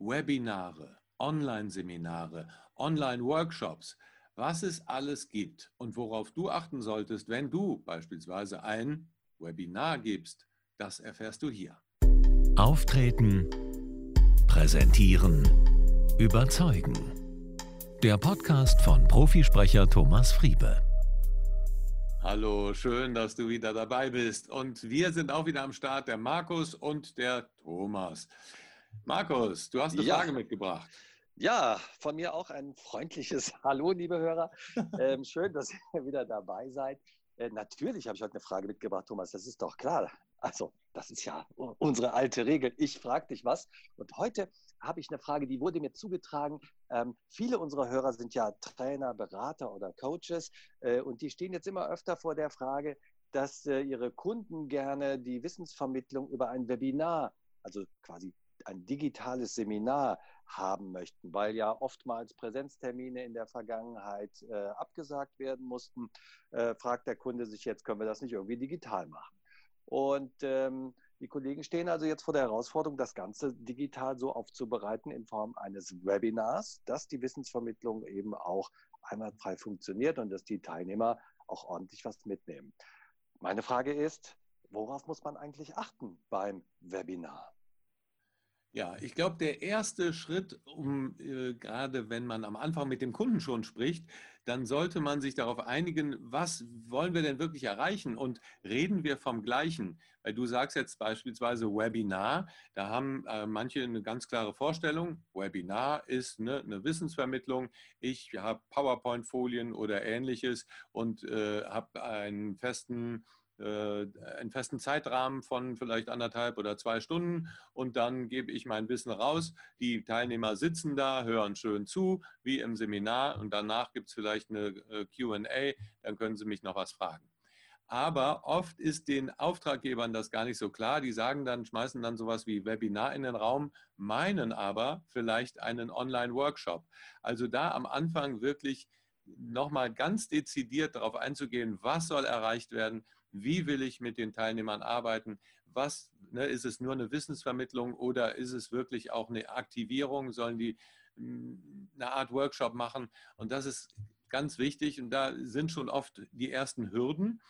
Webinare, Online-Seminare, Online-Workshops, was es alles gibt und worauf du achten solltest, wenn du beispielsweise ein Webinar gibst, das erfährst du hier. Auftreten, präsentieren, überzeugen. Der Podcast von Profisprecher Thomas Friebe. Hallo, schön, dass du wieder dabei bist. Und wir sind auch wieder am Start, der Markus und der Thomas. Markus, du hast eine ja. Frage mitgebracht. Ja, von mir auch ein freundliches Hallo, liebe Hörer. Ähm, schön, dass ihr wieder dabei seid. Äh, natürlich habe ich heute eine Frage mitgebracht, Thomas, das ist doch klar. Also, das ist ja unsere alte Regel. Ich frage dich was. Und heute habe ich eine Frage, die wurde mir zugetragen. Ähm, viele unserer Hörer sind ja Trainer, Berater oder Coaches äh, und die stehen jetzt immer öfter vor der Frage, dass äh, ihre Kunden gerne die Wissensvermittlung über ein Webinar, also quasi ein digitales Seminar haben möchten, weil ja oftmals Präsenztermine in der Vergangenheit äh, abgesagt werden mussten, äh, fragt der Kunde sich jetzt, können wir das nicht irgendwie digital machen? Und ähm, die Kollegen stehen also jetzt vor der Herausforderung, das Ganze digital so aufzubereiten in Form eines Webinars, dass die Wissensvermittlung eben auch einwandfrei funktioniert und dass die Teilnehmer auch ordentlich was mitnehmen. Meine Frage ist, worauf muss man eigentlich achten beim Webinar? Ja, ich glaube, der erste Schritt, um äh, gerade wenn man am Anfang mit dem Kunden schon spricht, dann sollte man sich darauf einigen, was wollen wir denn wirklich erreichen und reden wir vom Gleichen. Weil du sagst jetzt beispielsweise Webinar, da haben äh, manche eine ganz klare Vorstellung. Webinar ist ne, eine Wissensvermittlung. Ich habe PowerPoint-Folien oder ähnliches und äh, habe einen festen einen festen Zeitrahmen von vielleicht anderthalb oder zwei Stunden und dann gebe ich mein Wissen raus. Die Teilnehmer sitzen da, hören schön zu, wie im Seminar und danach gibt es vielleicht eine äh, QA, dann können sie mich noch was fragen. Aber oft ist den Auftraggebern das gar nicht so klar. Die sagen dann, schmeißen dann sowas wie Webinar in den Raum, meinen aber vielleicht einen Online-Workshop. Also da am Anfang wirklich nochmal ganz dezidiert darauf einzugehen, was soll erreicht werden, wie will ich mit den Teilnehmern arbeiten, was ne, ist es nur eine Wissensvermittlung oder ist es wirklich auch eine Aktivierung, sollen die hm, eine Art Workshop machen und das ist ganz wichtig und da sind schon oft die ersten Hürden.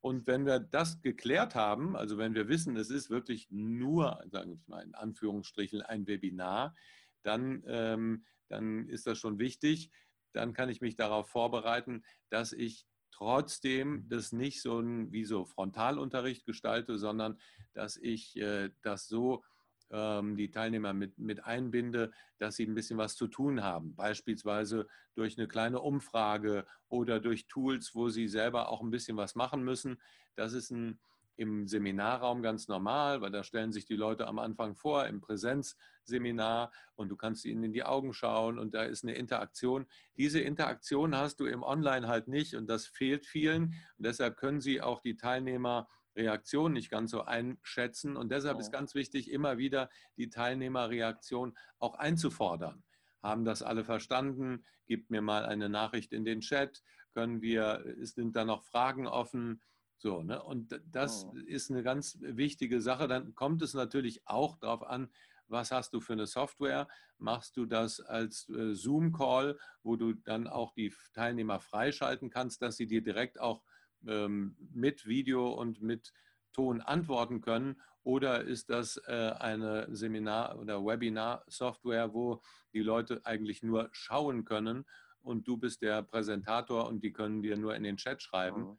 Und wenn wir das geklärt haben, also wenn wir wissen, es ist wirklich nur, sagen wir mal in Anführungsstrichen, ein Webinar, dann, ähm, dann ist das schon wichtig. Dann kann ich mich darauf vorbereiten, dass ich trotzdem das nicht so ein, wie so Frontalunterricht gestalte, sondern dass ich äh, das so ähm, die Teilnehmer mit, mit einbinde, dass sie ein bisschen was zu tun haben. Beispielsweise durch eine kleine Umfrage oder durch Tools, wo sie selber auch ein bisschen was machen müssen. Das ist ein im Seminarraum ganz normal, weil da stellen sich die Leute am Anfang vor, im Präsenzseminar und du kannst ihnen in die Augen schauen und da ist eine Interaktion. Diese Interaktion hast du im Online halt nicht und das fehlt vielen und deshalb können sie auch die Teilnehmerreaktion nicht ganz so einschätzen und deshalb ist ganz wichtig, immer wieder die Teilnehmerreaktion auch einzufordern. Haben das alle verstanden? Gib mir mal eine Nachricht in den Chat. Können wir, sind da noch Fragen offen? So, ne? Und das oh. ist eine ganz wichtige Sache. Dann kommt es natürlich auch darauf an, was hast du für eine Software? Machst du das als äh, Zoom-Call, wo du dann auch die Teilnehmer freischalten kannst, dass sie dir direkt auch ähm, mit Video und mit Ton antworten können? Oder ist das äh, eine Seminar- oder Webinar-Software, wo die Leute eigentlich nur schauen können und du bist der Präsentator und die können dir nur in den Chat schreiben? Oh.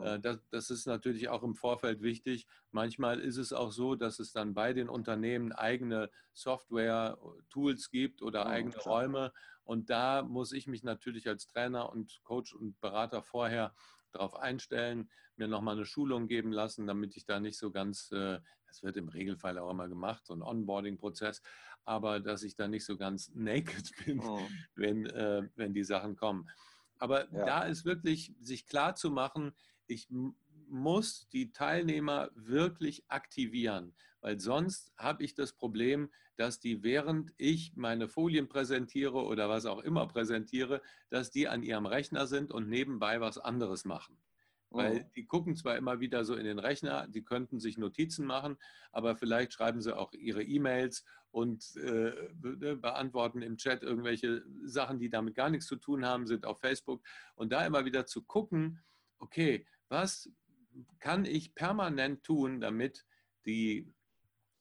Äh, das, das, ist natürlich auch im Vorfeld wichtig. Manchmal ist es auch so, dass es dann bei den Unternehmen eigene Software-Tools gibt oder oh, eigene klar. Räume. Und da muss ich mich natürlich als Trainer und Coach und Berater vorher darauf einstellen, mir nochmal eine Schulung geben lassen, damit ich da nicht so ganz, äh, das wird im Regelfall auch immer gemacht, so ein Onboarding-Prozess, aber dass ich da nicht so ganz naked bin, oh. wenn, äh, wenn die Sachen kommen. Aber ja. da ist wirklich sich klar zu machen, ich muss die Teilnehmer wirklich aktivieren, weil sonst habe ich das Problem, dass die, während ich meine Folien präsentiere oder was auch immer präsentiere, dass die an ihrem Rechner sind und nebenbei was anderes machen. Weil mhm. die gucken zwar immer wieder so in den Rechner, die könnten sich Notizen machen, aber vielleicht schreiben sie auch ihre E-Mails und äh, ne, beantworten im Chat irgendwelche Sachen, die damit gar nichts zu tun haben, sind auf Facebook. Und da immer wieder zu gucken, okay, was kann ich permanent tun, damit die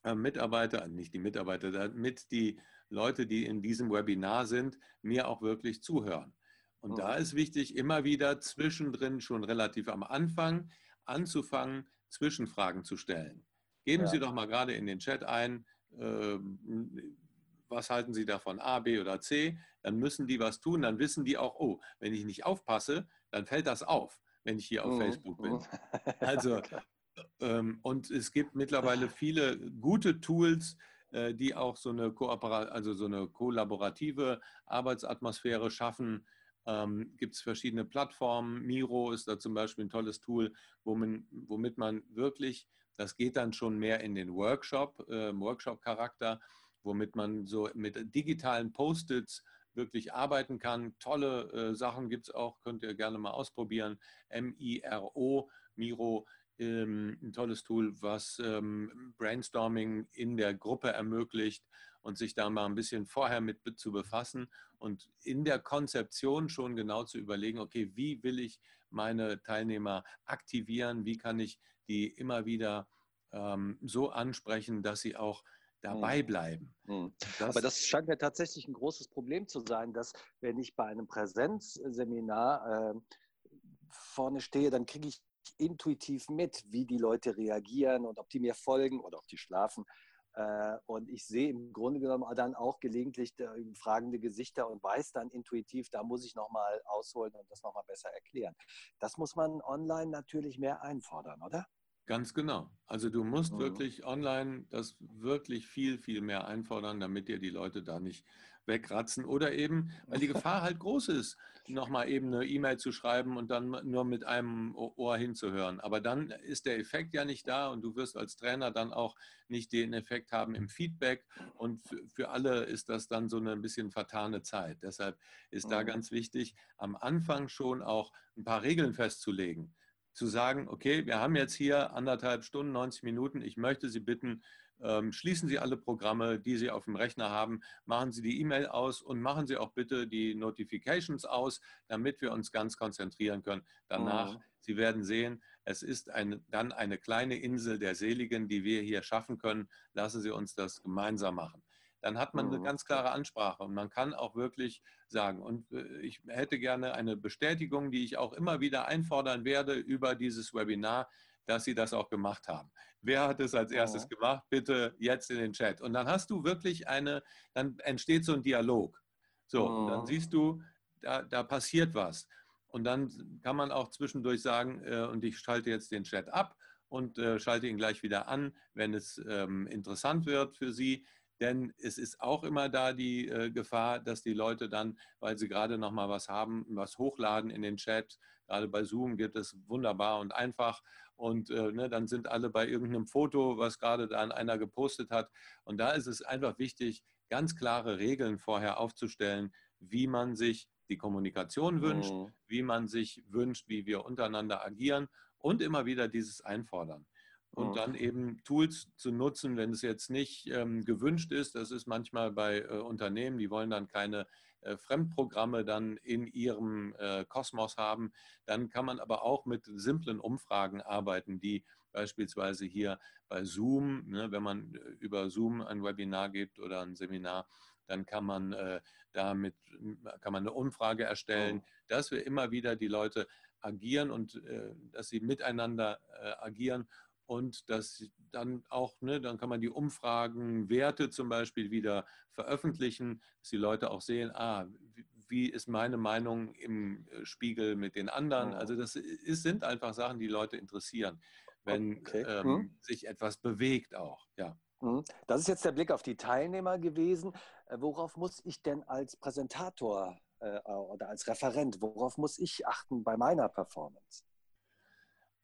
äh, Mitarbeiter, nicht die Mitarbeiter, damit die Leute, die in diesem Webinar sind, mir auch wirklich zuhören. Und da ist wichtig, immer wieder zwischendrin, schon relativ am Anfang, anzufangen, Zwischenfragen zu stellen. Geben ja. Sie doch mal gerade in den Chat ein, äh, was halten Sie davon, A, B oder C? Dann müssen die was tun, dann wissen die auch, oh, wenn ich nicht aufpasse, dann fällt das auf, wenn ich hier auf mhm. Facebook bin. Mhm. Also, ähm, und es gibt mittlerweile viele gute Tools, äh, die auch so eine, Kooperat also so eine kollaborative Arbeitsatmosphäre schaffen ähm, gibt es verschiedene Plattformen. Miro ist da zum Beispiel ein tolles Tool, wo man, womit man wirklich, das geht dann schon mehr in den Workshop, äh, Workshop-Charakter, womit man so mit digitalen Post-its wirklich arbeiten kann. Tolle äh, Sachen gibt es auch, könnt ihr gerne mal ausprobieren. M-I-R-O, Miro, ähm, ein tolles Tool, was ähm, Brainstorming in der Gruppe ermöglicht und sich da mal ein bisschen vorher mit zu befassen und in der Konzeption schon genau zu überlegen, okay, wie will ich meine Teilnehmer aktivieren, wie kann ich die immer wieder ähm, so ansprechen, dass sie auch dabei mhm. bleiben. Mhm. Das Aber das scheint mir tatsächlich ein großes Problem zu sein, dass wenn ich bei einem Präsenzseminar äh, vorne stehe, dann kriege ich intuitiv mit, wie die Leute reagieren und ob die mir folgen oder ob die schlafen. Äh, und ich sehe im Grunde genommen dann auch gelegentlich fragende Gesichter und weiß dann intuitiv, da muss ich nochmal ausholen und das nochmal besser erklären. Das muss man online natürlich mehr einfordern, oder? Ganz genau. Also du musst mhm. wirklich online das wirklich viel, viel mehr einfordern, damit dir die Leute da nicht wegratzen oder eben, weil die Gefahr halt groß ist, nochmal eben eine E-Mail zu schreiben und dann nur mit einem Ohr hinzuhören. Aber dann ist der Effekt ja nicht da und du wirst als Trainer dann auch nicht den Effekt haben im Feedback und für alle ist das dann so eine ein bisschen vertane Zeit. Deshalb ist da mhm. ganz wichtig, am Anfang schon auch ein paar Regeln festzulegen zu sagen, okay, wir haben jetzt hier anderthalb Stunden, 90 Minuten, ich möchte Sie bitten, ähm, schließen Sie alle Programme, die Sie auf dem Rechner haben, machen Sie die E-Mail aus und machen Sie auch bitte die Notifications aus, damit wir uns ganz konzentrieren können. Danach, mhm. Sie werden sehen, es ist eine, dann eine kleine Insel der Seligen, die wir hier schaffen können. Lassen Sie uns das gemeinsam machen dann hat man eine mhm. ganz klare Ansprache und man kann auch wirklich sagen, und äh, ich hätte gerne eine Bestätigung, die ich auch immer wieder einfordern werde über dieses Webinar, dass Sie das auch gemacht haben. Wer hat es als erstes gemacht? Bitte jetzt in den Chat. Und dann hast du wirklich eine, dann entsteht so ein Dialog. So, dann siehst du, da, da passiert was. Und dann kann man auch zwischendurch sagen, äh, und ich schalte jetzt den Chat ab und äh, schalte ihn gleich wieder an, wenn es ähm, interessant wird für Sie. Denn es ist auch immer da die äh, Gefahr, dass die Leute dann, weil sie gerade noch mal was haben, was hochladen in den Chat. Gerade bei Zoom geht es wunderbar und einfach. Und äh, ne, dann sind alle bei irgendeinem Foto, was gerade dann einer gepostet hat. Und da ist es einfach wichtig, ganz klare Regeln vorher aufzustellen, wie man sich die Kommunikation wünscht, mhm. wie man sich wünscht, wie wir untereinander agieren und immer wieder dieses Einfordern und mhm. dann eben Tools zu nutzen, wenn es jetzt nicht ähm, gewünscht ist. Das ist manchmal bei äh, Unternehmen, die wollen dann keine äh, Fremdprogramme dann in ihrem äh, Kosmos haben. Dann kann man aber auch mit simplen Umfragen arbeiten, die beispielsweise hier bei Zoom, ne, wenn man äh, über Zoom ein Webinar gibt oder ein Seminar, dann kann man äh, damit kann man eine Umfrage erstellen, oh. dass wir immer wieder die Leute agieren und äh, dass sie miteinander agieren und das dann auch, ne, dann kann man die Umfragenwerte zum Beispiel wieder veröffentlichen, dass die Leute auch sehen, ah, wie ist meine Meinung im äh, Spiegel mit den anderen. Also das ist, sind einfach Sachen, die Leute interessieren, wenn okay. ähm, hm. sich etwas bewegt auch. Ja. Hm. Das ist jetzt der Blick auf die Teilnehmer gewesen. Äh, worauf muss ich denn als Präsentator äh, oder als Referent, worauf muss ich achten bei meiner Performance?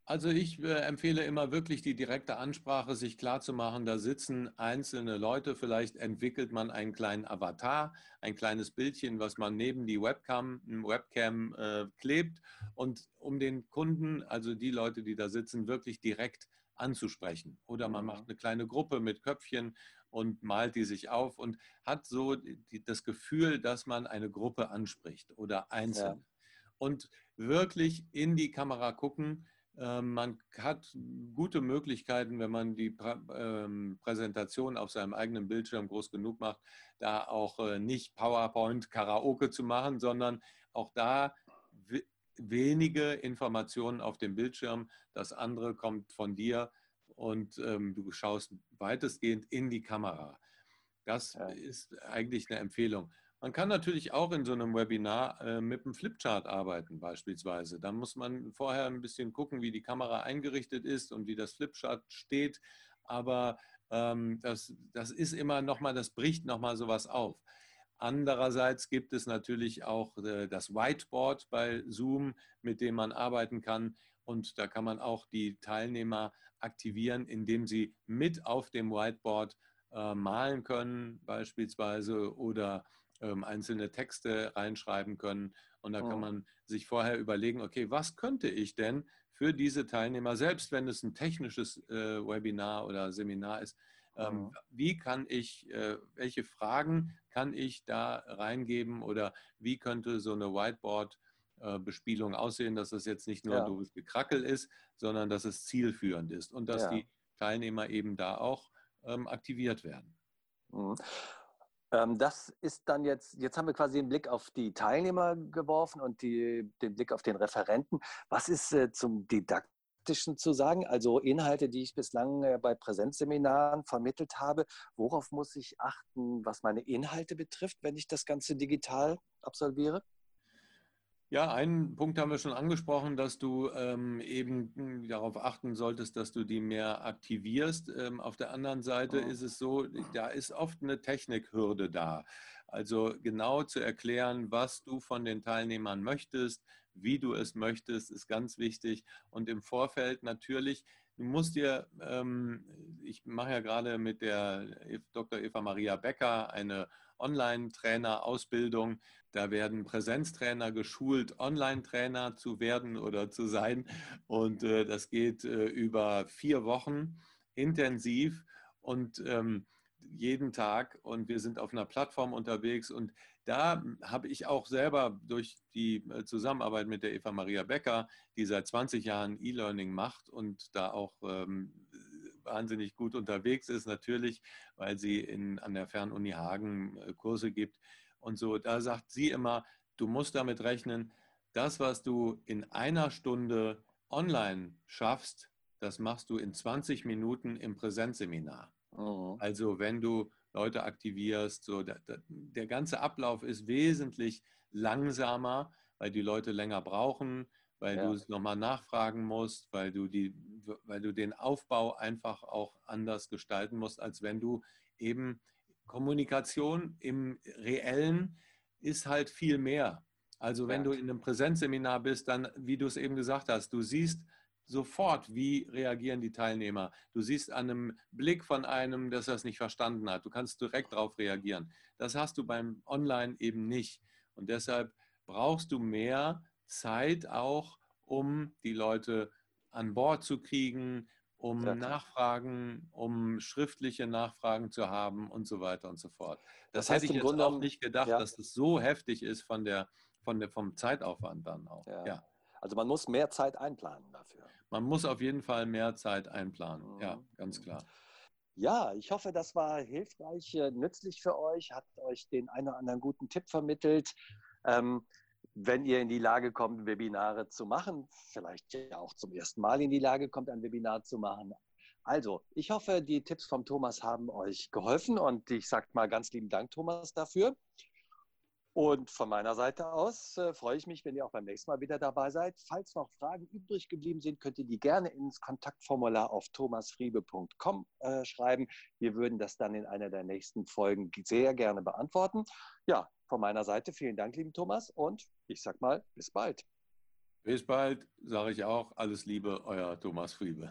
Also ich äh, empfehle immer wirklich die direkte Ansprache, sich klarzumachen, da sitzen einzelne Leute, vielleicht entwickelt man einen kleinen Avatar, ein kleines Bildchen, was man neben die Webcam, Webcam äh, klebt und um den Kunden, also die Leute, die da sitzen, wirklich direkt anzusprechen. Oder man mhm. macht eine kleine Gruppe mit Köpfchen und malt die sich auf und hat so die, das Gefühl, dass man eine Gruppe anspricht oder einzeln. Ja. Und wirklich in die Kamera gucken, man hat gute Möglichkeiten, wenn man die ähm, Präsentation auf seinem eigenen Bildschirm groß genug macht, da auch äh, nicht PowerPoint Karaoke zu machen, sondern auch da wenige Informationen auf dem Bildschirm. Das andere kommt von dir und ähm, du schaust weitestgehend in die Kamera. Das ist eigentlich eine Empfehlung. Man kann natürlich auch in so einem Webinar äh, mit einem Flipchart arbeiten beispielsweise. Da muss man vorher ein bisschen gucken, wie die Kamera eingerichtet ist und wie das Flipchart steht. Aber ähm, das, das ist immer nochmal, das bricht nochmal sowas auf. Andererseits gibt es natürlich auch äh, das Whiteboard bei Zoom, mit dem man arbeiten kann. Und da kann man auch die Teilnehmer aktivieren, indem sie mit auf dem Whiteboard äh, malen können beispielsweise oder ähm, einzelne Texte reinschreiben können. Und da oh. kann man sich vorher überlegen, okay, was könnte ich denn für diese Teilnehmer, selbst wenn es ein technisches äh, Webinar oder Seminar ist, ähm, oh. wie kann ich, äh, welche Fragen kann ich da reingeben oder wie könnte so eine Whiteboard-Bespielung äh, aussehen, dass das jetzt nicht nur ja. doofes Gekrackel ist, sondern dass es zielführend ist und dass ja. die Teilnehmer eben da auch ähm, aktiviert werden. Mhm. Ähm, das ist dann jetzt, jetzt haben wir quasi den Blick auf die Teilnehmer geworfen und die, den Blick auf den Referenten. Was ist äh, zum Didaktischen zu sagen? Also Inhalte, die ich bislang äh, bei Präsenzseminaren vermittelt habe. Worauf muss ich achten, was meine Inhalte betrifft, wenn ich das Ganze digital absolviere? Ja, einen Punkt haben wir schon angesprochen, dass du ähm, eben hm, darauf achten solltest, dass du die mehr aktivierst. Ähm, auf der anderen Seite oh. ist es so, da ist oft eine Technikhürde da. Also genau zu erklären, was du von den Teilnehmern möchtest, wie du es möchtest, ist ganz wichtig. Und im Vorfeld natürlich, du musst dir, ähm, ich mache ja gerade mit der Dr. Eva Maria Becker eine Online-Trainer-Ausbildung. Da werden Präsenztrainer geschult, Online-Trainer zu werden oder zu sein. Und äh, das geht äh, über vier Wochen intensiv und ähm, jeden Tag. Und wir sind auf einer Plattform unterwegs. Und da habe ich auch selber durch die äh, Zusammenarbeit mit der Eva Maria Becker, die seit 20 Jahren E-Learning macht und da auch ähm, wahnsinnig gut unterwegs ist, natürlich, weil sie in, an der Fernuni Hagen äh, Kurse gibt und so. Da sagt sie immer, du musst damit rechnen, das, was du in einer Stunde online schaffst, das machst du in 20 Minuten im Präsenzseminar. Oh. Also wenn du Leute aktivierst, so der, der ganze Ablauf ist wesentlich langsamer, weil die Leute länger brauchen, weil ja. du es nochmal nachfragen musst, weil du, die, weil du den Aufbau einfach auch anders gestalten musst, als wenn du eben Kommunikation im reellen ist halt viel mehr. Also wenn ja. du in einem Präsenzseminar bist, dann, wie du es eben gesagt hast, du siehst sofort, wie reagieren die Teilnehmer. Du siehst an einem Blick von einem, dass er es nicht verstanden hat. Du kannst direkt darauf reagieren. Das hast du beim Online eben nicht. Und deshalb brauchst du mehr Zeit auch, um die Leute an Bord zu kriegen, um ja. Nachfragen, um schriftliche Nachfragen zu haben und so weiter und so fort. Das, das heißt, hätte ich jetzt Grunde auch nicht gedacht, ja. dass das so heftig ist von der, von der, vom Zeitaufwand dann auch. Ja. ja. Also man muss mehr Zeit einplanen dafür. Man muss auf jeden Fall mehr Zeit einplanen. Mhm. Ja, ganz klar. Ja, ich hoffe, das war hilfreich, äh, nützlich für euch, hat euch den einen oder anderen guten Tipp vermittelt. Ähm, wenn ihr in die Lage kommt, Webinare zu machen, vielleicht ja auch zum ersten Mal in die Lage kommt, ein Webinar zu machen. Also, ich hoffe, die Tipps vom Thomas haben euch geholfen und ich sage mal ganz lieben Dank, Thomas, dafür. Und von meiner Seite aus äh, freue ich mich, wenn ihr auch beim nächsten Mal wieder dabei seid. Falls noch Fragen übrig geblieben sind, könnt ihr die gerne ins Kontaktformular auf thomasfriebe.com äh, schreiben. Wir würden das dann in einer der nächsten Folgen sehr gerne beantworten. Ja, von meiner Seite vielen Dank, lieben Thomas, und ich sag mal, bis bald. Bis bald, sage ich auch. Alles Liebe, euer Thomas Friebe.